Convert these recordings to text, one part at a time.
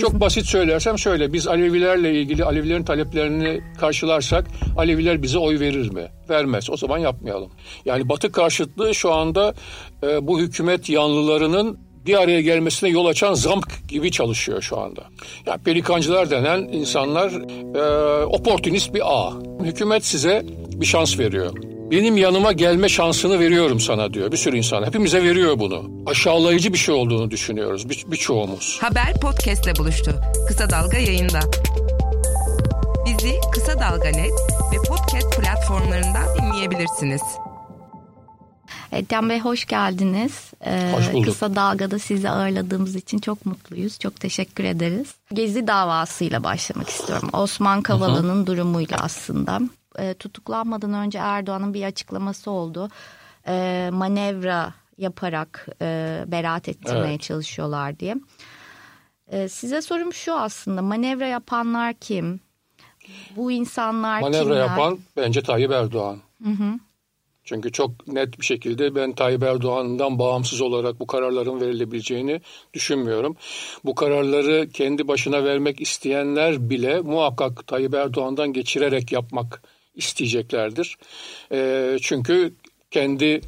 Çok basit söylersem şöyle biz Alevilerle ilgili Alevilerin taleplerini karşılarsak Aleviler bize oy verir mi? Vermez. O zaman yapmayalım. Yani Batı karşıtlığı şu anda e, bu hükümet yanlılarının bir araya gelmesine yol açan zamk gibi çalışıyor şu anda. Yani pelikancılar denen insanlar e, oportunist bir ağ. Hükümet size bir şans veriyor. Benim yanıma gelme şansını veriyorum sana diyor bir sürü insan. Hepimize veriyor bunu. Aşağılayıcı bir şey olduğunu düşünüyoruz bir, birçoğumuz. Haber podcastle buluştu. Kısa Dalga yayında. Bizi Kısa Dalga Net ve podcast platformlarından dinleyebilirsiniz. Ethem Bey hoş geldiniz. Ee, hoş bulduk. Kısa Dalga'da sizi ağırladığımız için çok mutluyuz. Çok teşekkür ederiz. Gezi davasıyla başlamak istiyorum. Osman Kavala'nın durumuyla aslında. E, tutuklanmadan önce Erdoğan'ın bir açıklaması oldu. E, manevra yaparak e, beraat ettirmeye evet. çalışıyorlar diye. E, size sorum şu aslında manevra yapanlar kim? Bu insanlar manevra kimler? yapan bence Tayyip Erdoğan. Hı hı. Çünkü çok net bir şekilde ben Tayyip Erdoğan'dan bağımsız olarak bu kararların verilebileceğini düşünmüyorum. Bu kararları kendi başına vermek isteyenler bile muhakkak Tayyip Erdoğan'dan geçirerek yapmak isteyeceklerdir. E, çünkü kendi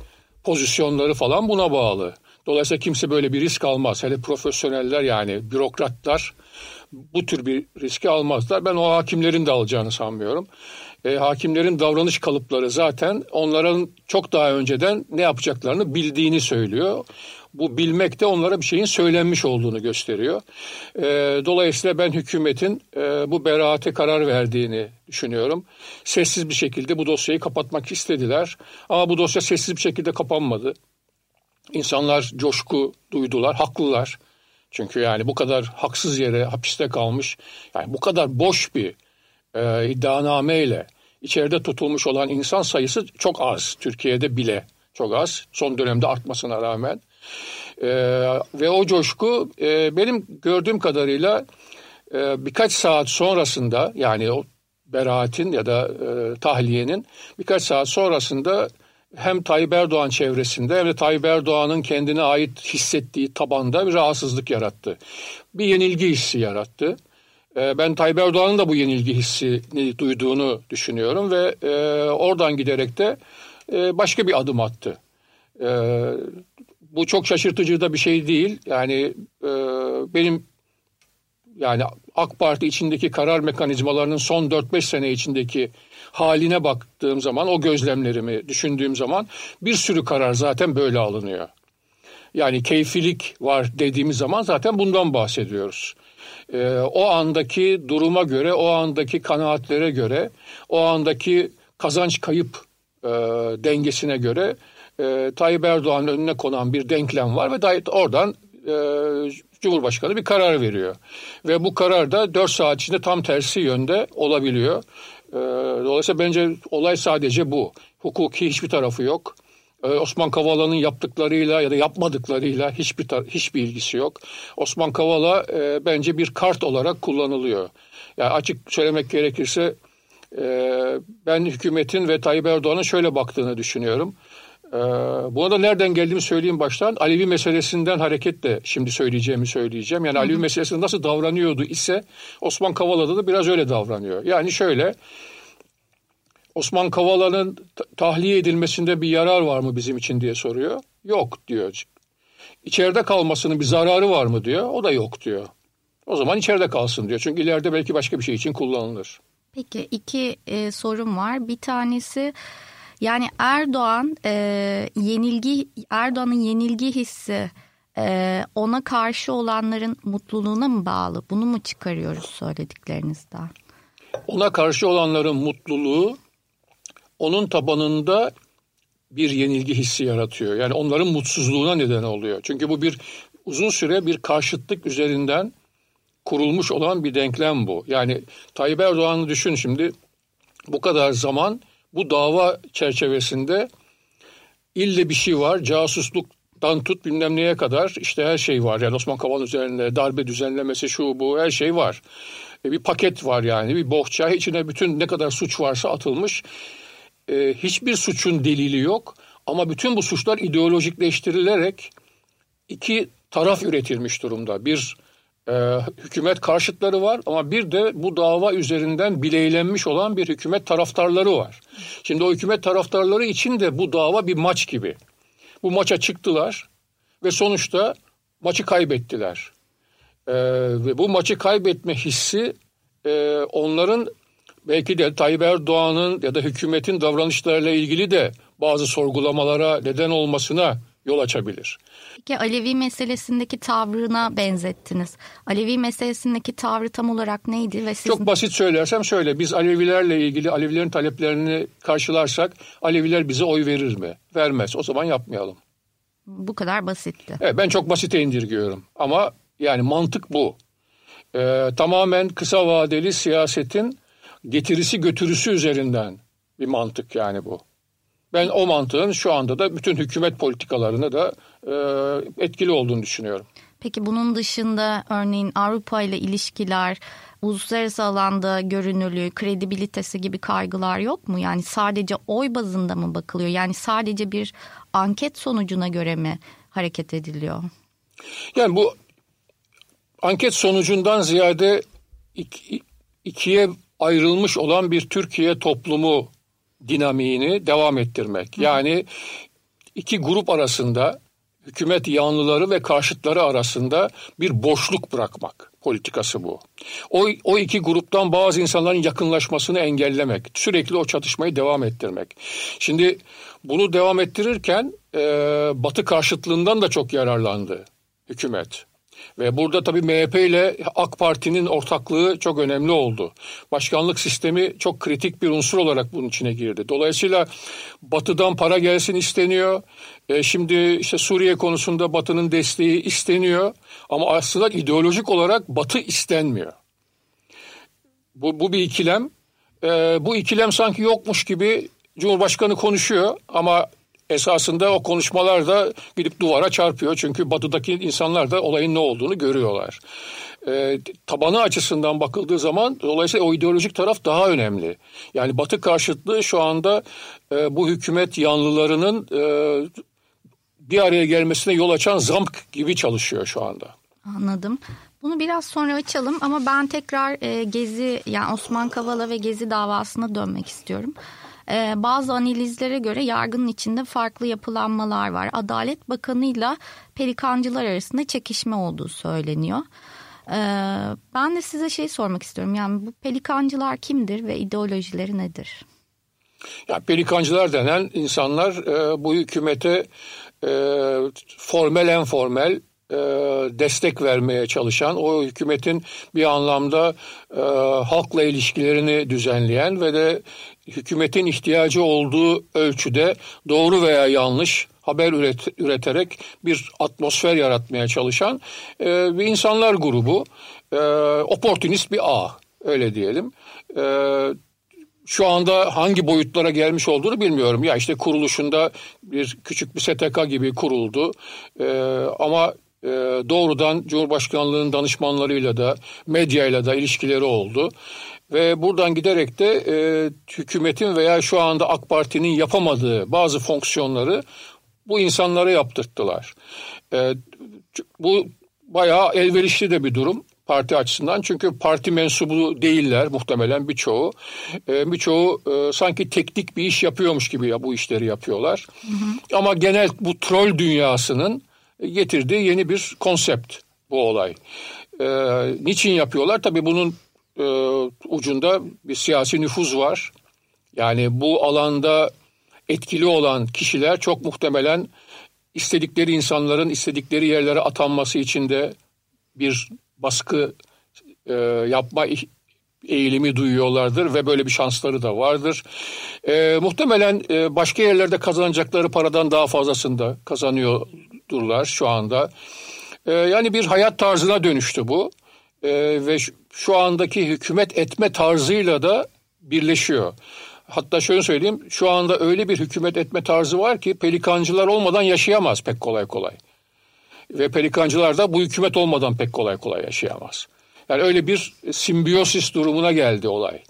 pozisyonları falan buna bağlı. Dolayısıyla kimse böyle bir risk almaz. Hele profesyoneller yani bürokratlar bu tür bir riski almazlar. Ben o hakimlerin de alacağını sanmıyorum. E, hakimlerin davranış kalıpları zaten onların çok daha önceden ne yapacaklarını bildiğini söylüyor. Bu bilmek de onlara bir şeyin söylenmiş olduğunu gösteriyor. E, dolayısıyla ben hükümetin e, bu beraate karar verdiğini düşünüyorum. Sessiz bir şekilde bu dosyayı kapatmak istediler. Ama bu dosya sessiz bir şekilde kapanmadı. İnsanlar coşku duydular, haklılar. Çünkü yani bu kadar haksız yere hapiste kalmış, yani bu kadar boş bir e, iddianameyle içeride tutulmuş olan insan sayısı çok az. Türkiye'de bile çok az. Son dönemde artmasına rağmen. E, ve o coşku e, benim gördüğüm kadarıyla e, birkaç saat sonrasında yani o beraatin ya da e, tahliyenin birkaç saat sonrasında hem Tayyip Erdoğan çevresinde hem de Tayyip Erdoğan'ın kendine ait hissettiği tabanda bir rahatsızlık yarattı. Bir yenilgi hissi yarattı. E, ben Tayyip Erdoğan'ın da bu yenilgi hissini duyduğunu düşünüyorum ve e, oradan giderek de e, başka bir adım attı. Bu çok şaşırtıcı da bir şey değil. Yani e, benim yani AK Parti içindeki karar mekanizmalarının son 4-5 sene içindeki haline baktığım zaman o gözlemlerimi düşündüğüm zaman bir sürü karar zaten böyle alınıyor. Yani keyfilik var dediğimiz zaman zaten bundan bahsediyoruz. Ee, o andaki duruma göre, o andaki kanaatlere göre, o andaki kazanç kayıp e, dengesine göre e, Tayyip Erdoğan'ın önüne konan bir denklem var ve oradan e, Cumhurbaşkanı bir karar veriyor. Ve bu karar da 4 saat içinde tam tersi yönde olabiliyor. E, dolayısıyla bence olay sadece bu. Hukuki hiçbir tarafı yok. E, Osman Kavala'nın yaptıklarıyla ya da yapmadıklarıyla hiçbir hiçbir ilgisi yok. Osman Kavala e, bence bir kart olarak kullanılıyor. Yani açık söylemek gerekirse e, ben hükümetin ve Tayyip Erdoğan'ın şöyle baktığını düşünüyorum. Ee, buna da nereden geldiğimi söyleyeyim baştan. Alevi meselesinden hareketle şimdi söyleyeceğimi söyleyeceğim. Yani Alevi meselesinde nasıl davranıyordu ise Osman Kavala'da da biraz öyle davranıyor. Yani şöyle Osman Kavala'nın tahliye edilmesinde bir yarar var mı bizim için diye soruyor. Yok diyor. İçeride kalmasının bir zararı var mı diyor. O da yok diyor. O zaman içeride kalsın diyor. Çünkü ileride belki başka bir şey için kullanılır. Peki iki e, sorum var. Bir tanesi yani Erdoğan e, yenilgi Erdoğan'ın yenilgi hissi e, ona karşı olanların mutluluğuna mı bağlı? Bunu mu çıkarıyoruz söylediklerinizden? Ona karşı olanların mutluluğu onun tabanında bir yenilgi hissi yaratıyor. Yani onların mutsuzluğuna neden oluyor. Çünkü bu bir uzun süre bir karşıtlık üzerinden kurulmuş olan bir denklem bu. Yani Tayyip Erdoğan'ı düşün şimdi bu kadar zaman bu dava çerçevesinde ille bir şey var. Casusluktan tut bilmem neye kadar işte her şey var. Yani Osman Kavala üzerinde darbe düzenlemesi şu bu her şey var. E, bir paket var yani bir bohça içine bütün ne kadar suç varsa atılmış. E, hiçbir suçun delili yok ama bütün bu suçlar ideolojikleştirilerek iki taraf üretilmiş durumda. Bir e, hükümet karşıtları var ama bir de bu dava üzerinden bileylenmiş olan bir hükümet taraftarları var. Şimdi o hükümet taraftarları için de bu dava bir maç gibi. Bu maça çıktılar ve sonuçta maçı kaybettiler. E, ve bu maçı kaybetme hissi e, onların belki de Tayyip Erdoğan'ın ya da hükümetin davranışlarıyla ilgili de bazı sorgulamalara neden olmasına yol açabilir. Peki Alevi meselesindeki tavrına benzettiniz. Alevi meselesindeki tavrı tam olarak neydi? ve sizin... Çok basit söylersem şöyle biz Alevilerle ilgili Alevilerin taleplerini karşılarsak Aleviler bize oy verir mi? Vermez. O zaman yapmayalım. Bu kadar basitti. Evet ben çok basite indirgiyorum ama yani mantık bu. Ee, tamamen kısa vadeli siyasetin getirisi götürüsü üzerinden bir mantık yani bu. Ben o mantığın şu anda da bütün hükümet politikalarını da e, etkili olduğunu düşünüyorum. Peki bunun dışında örneğin Avrupa ile ilişkiler, uluslararası alanda görünürlüğü, kredibilitesi gibi kaygılar yok mu? Yani sadece oy bazında mı bakılıyor? Yani sadece bir anket sonucuna göre mi hareket ediliyor? Yani bu anket sonucundan ziyade iki, ikiye ayrılmış olan bir Türkiye toplumu dinamiğini devam ettirmek. Yani iki grup arasında hükümet yanlıları ve karşıtları arasında bir boşluk bırakmak politikası bu. O, o iki gruptan bazı insanların yakınlaşmasını engellemek, sürekli o çatışmayı devam ettirmek. Şimdi bunu devam ettirirken e, Batı karşıtlığından da çok yararlandı hükümet. Ve burada tabii MHP ile AK Parti'nin ortaklığı çok önemli oldu. Başkanlık sistemi çok kritik bir unsur olarak bunun içine girdi. Dolayısıyla Batı'dan para gelsin isteniyor. E, şimdi işte Suriye konusunda Batı'nın desteği isteniyor. Ama aslında ideolojik olarak Batı istenmiyor. Bu, bu bir ikilem. E, bu ikilem sanki yokmuş gibi Cumhurbaşkanı konuşuyor ama esasında o konuşmalar da gidip duvara çarpıyor. Çünkü batıdaki insanlar da olayın ne olduğunu görüyorlar. E, tabanı açısından bakıldığı zaman dolayısıyla o ideolojik taraf daha önemli. Yani batı karşıtlığı şu anda e, bu hükümet yanlılarının e, bir araya gelmesine yol açan zamk gibi çalışıyor şu anda. Anladım. Bunu biraz sonra açalım ama ben tekrar e, Gezi yani Osman Kavala ve Gezi davasına dönmek istiyorum. Ee, bazı analizlere göre yargının içinde farklı yapılanmalar var. Adalet Bakanı ile pelikancılar arasında çekişme olduğu söyleniyor. Ee, ben de size şey sormak istiyorum. Yani bu pelikancılar kimdir ve ideolojileri nedir? Ya pelikancılar denen insanlar e, bu hükümete e, formel en formel e, destek vermeye çalışan, o hükümetin bir anlamda e, halkla ilişkilerini düzenleyen ve de hükümetin ihtiyacı olduğu ölçüde doğru veya yanlış haber üret, üreterek bir atmosfer yaratmaya çalışan e, bir insanlar grubu. E, oportunist bir ağ öyle diyelim. E, şu anda hangi boyutlara gelmiş olduğunu bilmiyorum. Ya işte kuruluşunda bir küçük bir STK gibi kuruldu. E, ama doğrudan Cumhurbaşkanlığının danışmanlarıyla da medyayla da ilişkileri oldu. Ve buradan giderek de e, hükümetin veya şu anda AK Parti'nin yapamadığı bazı fonksiyonları bu insanlara yaptırttılar. E, bu bayağı elverişli de bir durum parti açısından. Çünkü parti mensubu değiller muhtemelen birçoğu. E, birçoğu e, sanki teknik bir iş yapıyormuş gibi ya bu işleri yapıyorlar. Hı hı. Ama genel bu troll dünyasının getirdiği yeni bir konsept bu olay. E, niçin yapıyorlar? Tabii bunun e, ucunda bir siyasi nüfuz var. Yani bu alanda etkili olan kişiler çok muhtemelen istedikleri insanların istedikleri yerlere atanması için de bir baskı e, yapma eğilimi duyuyorlardır ve böyle bir şansları da vardır. E, muhtemelen e, başka yerlerde kazanacakları paradan daha fazlasını da kazanıyordurlar şu anda. E, yani bir hayat tarzına dönüştü bu e, ve şu andaki hükümet etme tarzıyla da birleşiyor. Hatta şöyle söyleyeyim şu anda öyle bir hükümet etme tarzı var ki pelikancılar olmadan yaşayamaz pek kolay kolay. Ve pelikancılar da bu hükümet olmadan pek kolay kolay yaşayamaz. Yani öyle bir simbiyosis durumuna geldi olay.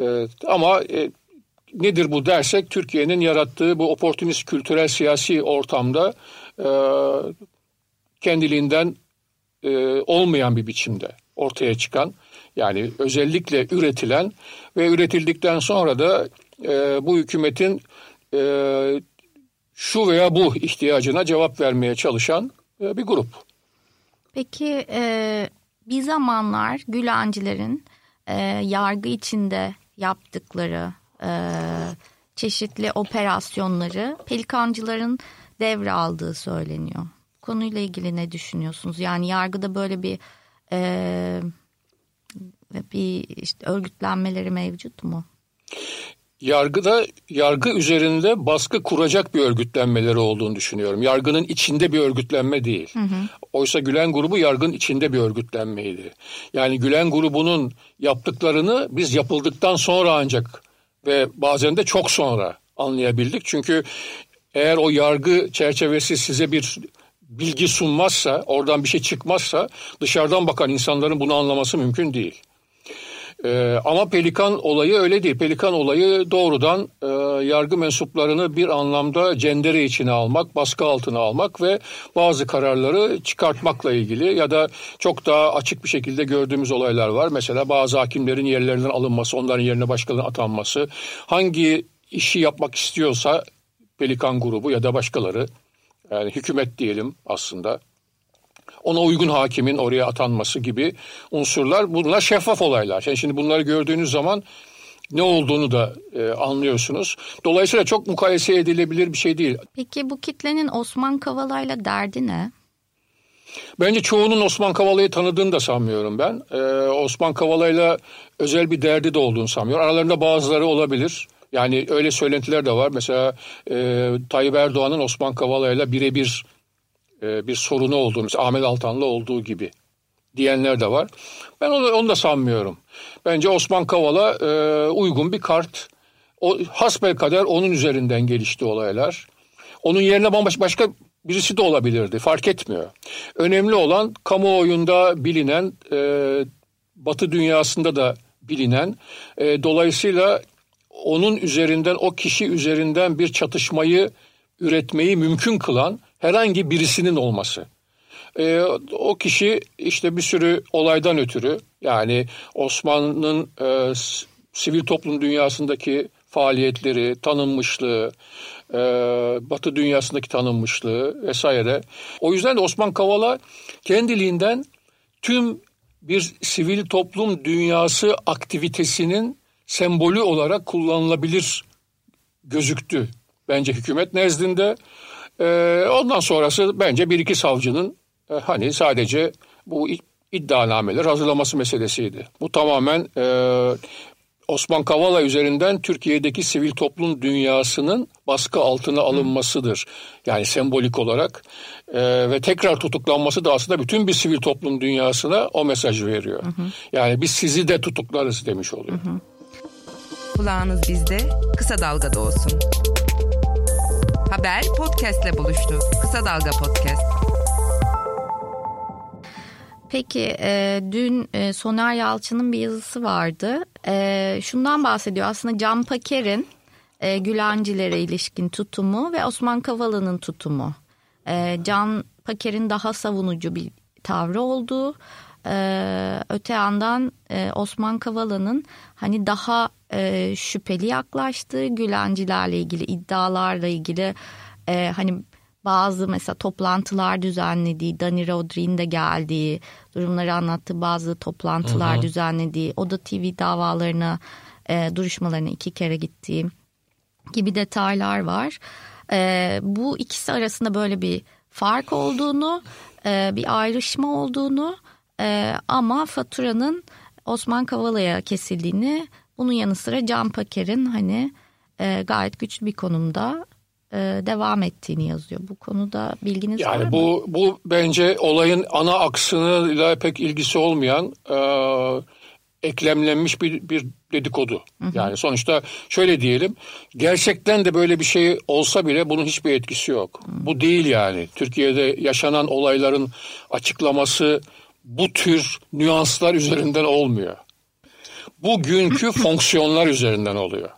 Ee, ama e, nedir bu dersek Türkiye'nin yarattığı bu oportunist kültürel siyasi ortamda e, kendiliğinden e, olmayan bir biçimde ortaya çıkan yani özellikle üretilen ve üretildikten sonra da e, bu hükümetin e, şu veya bu ihtiyacına cevap vermeye çalışan e, bir grup. Peki e, bir zamanlar Gülencilerin e, yargı içinde yaptıkları e, çeşitli operasyonları pelikancıların devraldığı söyleniyor. Konuyla ilgili ne düşünüyorsunuz? Yani yargıda böyle bir e, bir işte örgütlenmeleri mevcut mu? Yargıda yargı üzerinde baskı kuracak bir örgütlenmeleri olduğunu düşünüyorum. Yargının içinde bir örgütlenme değil. Hı hı. Oysa Gülen grubu yargının içinde bir örgütlenmeydi. Yani Gülen grubunun yaptıklarını biz yapıldıktan sonra ancak ve bazen de çok sonra anlayabildik. Çünkü eğer o yargı çerçevesi size bir bilgi sunmazsa, oradan bir şey çıkmazsa dışarıdan bakan insanların bunu anlaması mümkün değil. Ee, ama Pelikan olayı öyle değil. Pelikan olayı doğrudan e, yargı mensuplarını bir anlamda cendere içine almak, baskı altına almak ve bazı kararları çıkartmakla ilgili ya da çok daha açık bir şekilde gördüğümüz olaylar var. Mesela bazı hakimlerin yerlerinden alınması, onların yerine başkalarının atanması, hangi işi yapmak istiyorsa Pelikan grubu ya da başkaları yani hükümet diyelim aslında ona uygun hakimin oraya atanması gibi unsurlar bunlar şeffaf olaylar. Yani şimdi bunları gördüğünüz zaman ne olduğunu da e, anlıyorsunuz. Dolayısıyla çok mukayese edilebilir bir şey değil. Peki bu kitlenin Osman Kavala'yla derdi ne? Bence çoğunun Osman Kavala'yı tanıdığını da sanmıyorum ben. Ee, Osman Kavala'yla özel bir derdi de olduğunu sanmıyorum. Aralarında bazıları olabilir. Yani öyle söylentiler de var. Mesela e, Tayyip Erdoğan'ın Osman Kavala'yla birebir bir sorunu olduğunu, Ahmet Altan'la olduğu gibi diyenler de var. Ben onu, onu da sanmıyorum. Bence Osman Kavala e, uygun bir kart. O, hasbel kader onun üzerinden gelişti olaylar. Onun yerine bambaşka başka birisi de olabilirdi. Fark etmiyor. Önemli olan kamuoyunda bilinen, e, Batı dünyasında da bilinen, e, dolayısıyla onun üzerinden, o kişi üzerinden bir çatışmayı üretmeyi mümkün kılan herhangi birisinin olması. E, o kişi işte bir sürü olaydan ötürü yani Osmanlı'nın e, sivil toplum dünyasındaki faaliyetleri, tanınmışlığı, e, Batı dünyasındaki tanınmışlığı vesaire. O yüzden de Osman Kavala kendiliğinden tüm bir sivil toplum dünyası aktivitesinin sembolü olarak kullanılabilir gözüktü. Bence hükümet nezdinde ondan sonrası bence bir iki savcının e, hani sadece bu iddianameler hazırlaması meselesiydi. Bu tamamen e, Osman Kavala üzerinden Türkiye'deki sivil toplum dünyasının baskı altına alınmasıdır. Yani sembolik olarak e, ve tekrar tutuklanması da aslında bütün bir sivil toplum dünyasına o mesajı veriyor. Hı hı. Yani biz sizi de tutuklarız demiş oluyor. Hı hı. Kulağınız bizde, kısa dalgada olsun. Haber podcastle buluştu. Kısa Dalga Podcast. Peki e, dün e, Soner Yalçın'ın bir yazısı vardı. E, şundan bahsediyor aslında Can Paker'in e, Gülencilere ilişkin tutumu ve Osman Kavala'nın tutumu. E, Can Paker'in daha savunucu bir tavrı olduğu ee, öte yandan e, Osman Kavala'nın hani daha e, şüpheli yaklaştığı Gülencilerle ilgili iddialarla ilgili e, hani bazı mesela toplantılar düzenlediği, Dani Rodri'nin de geldiği, durumları anlattığı bazı toplantılar Hı-hı. düzenlediği, o da TV davalarına, e, duruşmalarına iki kere gittiği gibi detaylar var. E, bu ikisi arasında böyle bir fark olduğunu, e, bir ayrışma olduğunu e, ama faturanın Osman Kavala'ya kesildiğini bunun yanı sıra Can Paker'in hani e, gayet güçlü bir konumda e, devam ettiğini yazıyor. Bu konuda bilginiz yani var bu, mı? Bu bence olayın ana aksınıyla pek ilgisi olmayan e, eklemlenmiş bir, bir dedikodu. Hı hı. Yani sonuçta şöyle diyelim gerçekten de böyle bir şey olsa bile bunun hiçbir etkisi yok. Hı. Bu değil yani. Türkiye'de yaşanan olayların açıklaması bu tür nüanslar üzerinden olmuyor. Bugünkü fonksiyonlar üzerinden oluyor.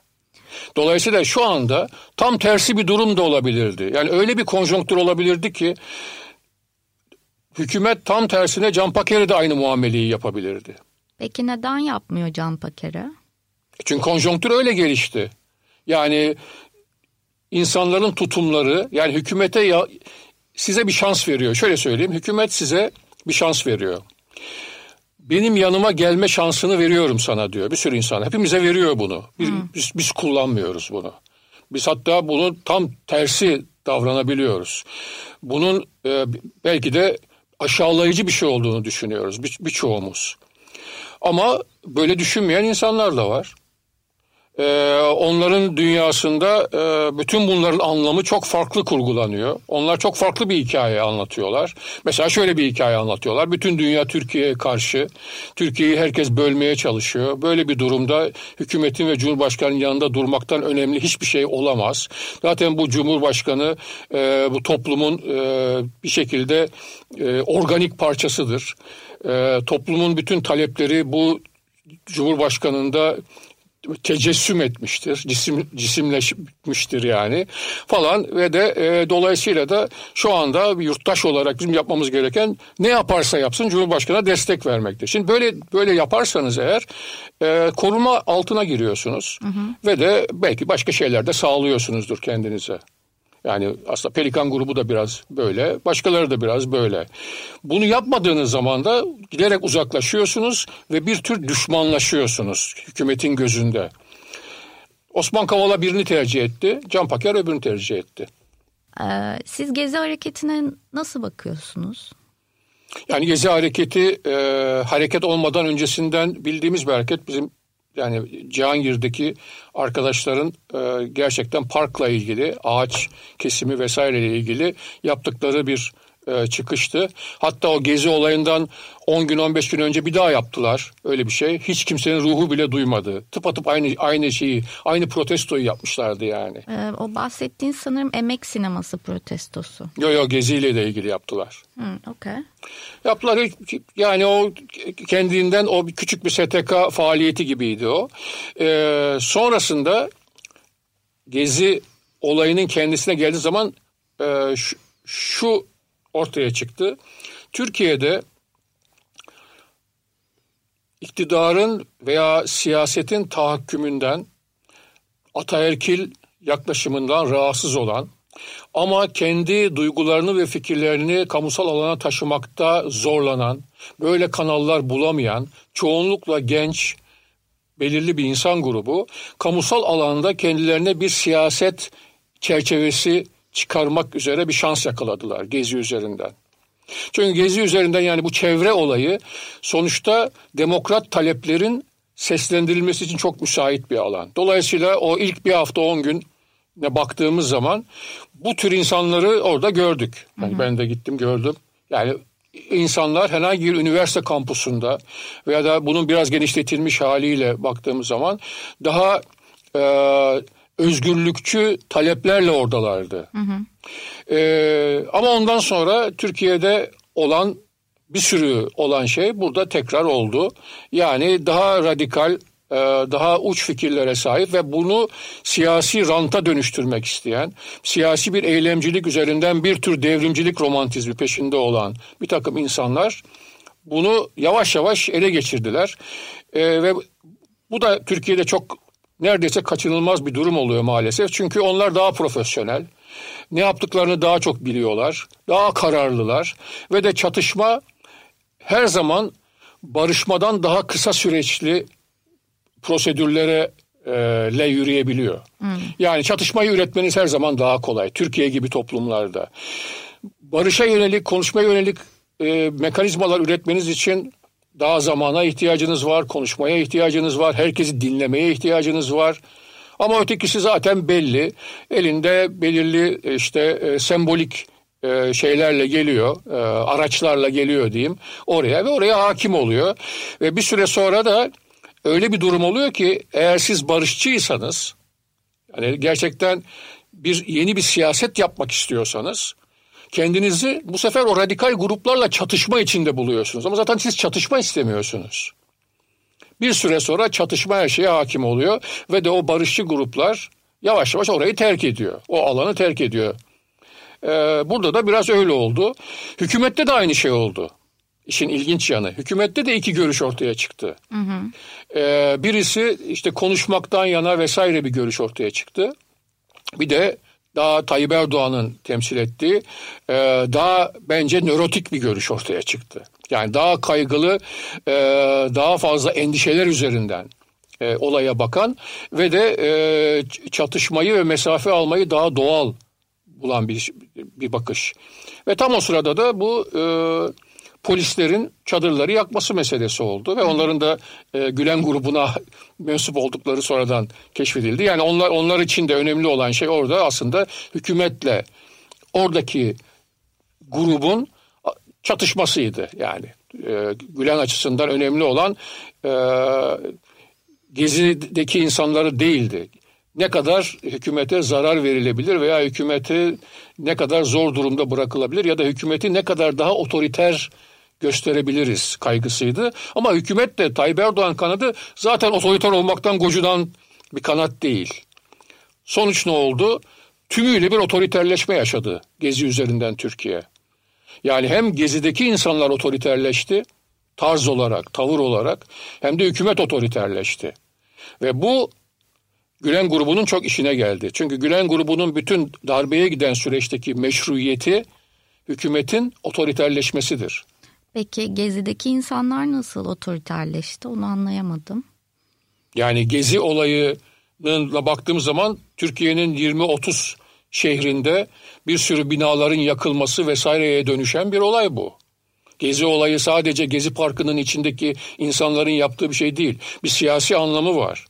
Dolayısıyla şu anda tam tersi bir durum da olabilirdi. Yani öyle bir konjonktür olabilirdi ki hükümet tam tersine Can Paker'e de aynı muameleyi yapabilirdi. Peki neden yapmıyor Can Paker'e? Çünkü konjonktür öyle gelişti. Yani insanların tutumları yani hükümete ya, size bir şans veriyor. Şöyle söyleyeyim hükümet size bir şans veriyor. Benim yanıma gelme şansını veriyorum sana diyor bir sürü insan. Hepimize veriyor bunu. Biz, biz, biz kullanmıyoruz bunu. Biz hatta bunu tam tersi davranabiliyoruz. Bunun e, belki de aşağılayıcı bir şey olduğunu düşünüyoruz bir, birçoğumuz. Ama böyle düşünmeyen insanlar da var. Ee, onların dünyasında e, bütün bunların anlamı çok farklı kurgulanıyor. Onlar çok farklı bir hikaye anlatıyorlar. Mesela şöyle bir hikaye anlatıyorlar. Bütün dünya Türkiye'ye karşı. Türkiye'yi herkes bölmeye çalışıyor. Böyle bir durumda hükümetin ve Cumhurbaşkanı'nın yanında durmaktan önemli hiçbir şey olamaz. Zaten bu Cumhurbaşkanı e, bu toplumun e, bir şekilde e, organik parçasıdır. E, toplumun bütün talepleri bu Cumhurbaşkanı'nda tecessüm etmiştir, cisim cisimleşmiştir yani falan ve de e, dolayısıyla da şu anda bir yurttaş olarak bizim yapmamız gereken ne yaparsa yapsın Cumhurbaşkanı'na destek vermektir. Şimdi böyle böyle yaparsanız eğer e, koruma altına giriyorsunuz hı hı. ve de belki başka şeyler de sağlıyorsunuzdur kendinize. Yani aslında Pelikan grubu da biraz böyle, başkaları da biraz böyle. Bunu yapmadığınız zaman da giderek uzaklaşıyorsunuz ve bir tür düşmanlaşıyorsunuz hükümetin gözünde. Osman Kavala birini tercih etti, Can Paker öbürünü tercih etti. Ee, siz Gezi Hareketi'ne nasıl bakıyorsunuz? Yani Gezi Hareketi e, hareket olmadan öncesinden bildiğimiz bir hareket. Bizim yani Cihangir'deki arkadaşların e, gerçekten parkla ilgili, ağaç kesimi vesaireyle ilgili yaptıkları bir e, çıkıştı. Hatta o gezi olayından 10 gün 15 gün önce bir daha yaptılar öyle bir şey. Hiç kimsenin ruhu bile duymadı. Tıpatıp aynı aynı şeyi, aynı protestoyu yapmışlardı yani. Ee, o bahsettiğin sanırım emek sineması protestosu. Yok yok geziyle de ilgili yaptılar. Hmm, okay. Yaptılar yani o kendinden o küçük bir STK faaliyeti gibiydi o. Ee, sonrasında gezi olayının kendisine geldiği zaman e, şu, şu ortaya çıktı. Türkiye'de iktidarın veya siyasetin tahakkümünden, ataerkil yaklaşımından rahatsız olan ama kendi duygularını ve fikirlerini kamusal alana taşımakta zorlanan, böyle kanallar bulamayan, çoğunlukla genç, belirli bir insan grubu kamusal alanda kendilerine bir siyaset çerçevesi çıkarmak üzere bir şans yakaladılar Gezi üzerinden. Çünkü Gezi üzerinden yani bu çevre olayı sonuçta demokrat taleplerin seslendirilmesi için çok müsait bir alan. Dolayısıyla o ilk bir hafta on gün baktığımız zaman bu tür insanları orada gördük. Yani ben de gittim gördüm. Yani insanlar herhangi bir üniversite kampusunda veya da bunun biraz genişletilmiş haliyle baktığımız zaman daha e, özgürlükçü taleplerle oradalardı. Hı hı. Ee, ama ondan sonra Türkiye'de olan bir sürü olan şey burada tekrar oldu. Yani daha radikal, e, daha uç fikirlere sahip ve bunu siyasi ranta dönüştürmek isteyen, siyasi bir eylemcilik üzerinden bir tür devrimcilik romantizmi peşinde olan bir takım insanlar bunu yavaş yavaş ele geçirdiler. E, ve bu da Türkiye'de çok neredeyse kaçınılmaz bir durum oluyor maalesef. Çünkü onlar daha profesyonel. Ne yaptıklarını daha çok biliyorlar. Daha kararlılar. Ve de çatışma her zaman barışmadan daha kısa süreçli prosedürlere e, le yürüyebiliyor. Hmm. Yani çatışmayı üretmeniz her zaman daha kolay. Türkiye gibi toplumlarda. Barışa yönelik, konuşmaya yönelik e, mekanizmalar üretmeniz için daha zamana ihtiyacınız var, konuşmaya ihtiyacınız var, herkesi dinlemeye ihtiyacınız var. Ama ötekisi zaten belli. Elinde belirli işte e, sembolik e, şeylerle geliyor, e, araçlarla geliyor diyeyim oraya ve oraya hakim oluyor. Ve bir süre sonra da öyle bir durum oluyor ki eğer siz barışçıysanız, yani gerçekten bir yeni bir siyaset yapmak istiyorsanız kendinizi bu sefer o radikal gruplarla çatışma içinde buluyorsunuz. Ama zaten siz çatışma istemiyorsunuz. Bir süre sonra çatışma her şeye hakim oluyor ve de o barışçı gruplar yavaş yavaş orayı terk ediyor. O alanı terk ediyor. E, burada da biraz öyle oldu. Hükümette de aynı şey oldu. İşin ilginç yanı. Hükümette de iki görüş ortaya çıktı. Hı hı. Ee, birisi işte konuşmaktan yana vesaire bir görüş ortaya çıktı. Bir de daha Tayyip Erdoğan'ın temsil ettiği e, daha bence nörotik bir görüş ortaya çıktı. Yani daha kaygılı, e, daha fazla endişeler üzerinden e, olaya bakan ve de e, çatışmayı ve mesafe almayı daha doğal bulan bir bir bakış. Ve tam o sırada da bu e, polislerin çadırları yakması meselesi oldu ve onların da e, Gülen grubuna mensup oldukları sonradan keşfedildi. Yani onlar onlar için de önemli olan şey orada aslında hükümetle oradaki grubun çatışmasıydı yani. E, Gülen açısından önemli olan e, Gezi'deki insanları değildi. Ne kadar hükümete zarar verilebilir veya hükümeti ne kadar zor durumda bırakılabilir ya da hükümeti ne kadar daha otoriter gösterebiliriz kaygısıydı. Ama hükümet de Tayyip Erdoğan kanadı zaten otoriter olmaktan gocudan bir kanat değil. Sonuç ne oldu? Tümüyle bir otoriterleşme yaşadı Gezi üzerinden Türkiye. Yani hem Gezi'deki insanlar otoriterleşti, tarz olarak, tavır olarak hem de hükümet otoriterleşti. Ve bu Gülen grubunun çok işine geldi. Çünkü Gülen grubunun bütün darbeye giden süreçteki meşruiyeti hükümetin otoriterleşmesidir. Peki Gezi'deki insanlar nasıl otoriterleşti onu anlayamadım. Yani Gezi olayına baktığım zaman Türkiye'nin 20-30 şehrinde bir sürü binaların yakılması vesaireye dönüşen bir olay bu. Gezi olayı sadece Gezi Parkı'nın içindeki insanların yaptığı bir şey değil. Bir siyasi anlamı var.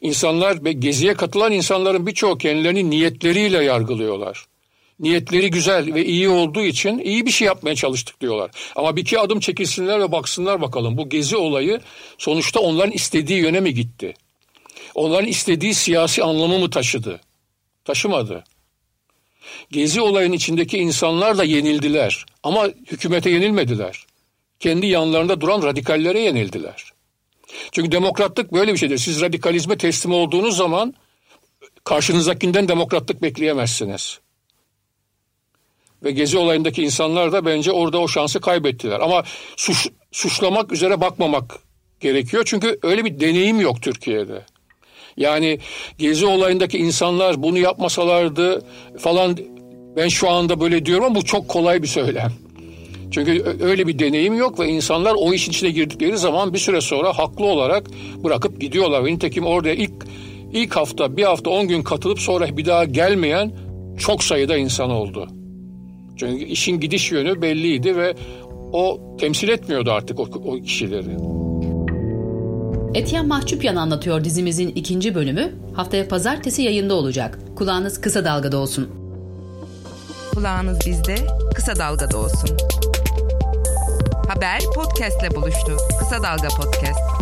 İnsanlar ve Gezi'ye katılan insanların birçoğu kendilerini niyetleriyle yargılıyorlar niyetleri güzel ve iyi olduğu için iyi bir şey yapmaya çalıştık diyorlar. Ama bir iki adım çekilsinler ve baksınlar bakalım bu gezi olayı sonuçta onların istediği yöne mi gitti? Onların istediği siyasi anlamı mı taşıdı? Taşımadı. Gezi olayın içindeki insanlar da yenildiler ama hükümete yenilmediler. Kendi yanlarında duran radikallere yenildiler. Çünkü demokratlık böyle bir şeydir. Siz radikalizme teslim olduğunuz zaman karşınızdakinden demokratlık bekleyemezsiniz. Ve Gezi olayındaki insanlar da bence orada o şansı kaybettiler. Ama suç, suçlamak üzere bakmamak gerekiyor. Çünkü öyle bir deneyim yok Türkiye'de. Yani Gezi olayındaki insanlar bunu yapmasalardı falan ben şu anda böyle diyorum ama bu çok kolay bir söylem. Çünkü öyle bir deneyim yok ve insanlar o işin içine girdikleri zaman bir süre sonra haklı olarak bırakıp gidiyorlar. Ve nitekim orada ilk ilk hafta bir hafta on gün katılıp sonra bir daha gelmeyen çok sayıda insan oldu. Çünkü işin gidiş yönü belliydi ve o temsil etmiyordu artık o, o kişileri. Etyen Mahçupyan anlatıyor dizimizin ikinci bölümü haftaya pazartesi yayında olacak. Kulağınız kısa dalgada olsun. Kulağınız bizde, kısa dalgada olsun. Haber podcastle buluştu. Kısa Dalga Podcast.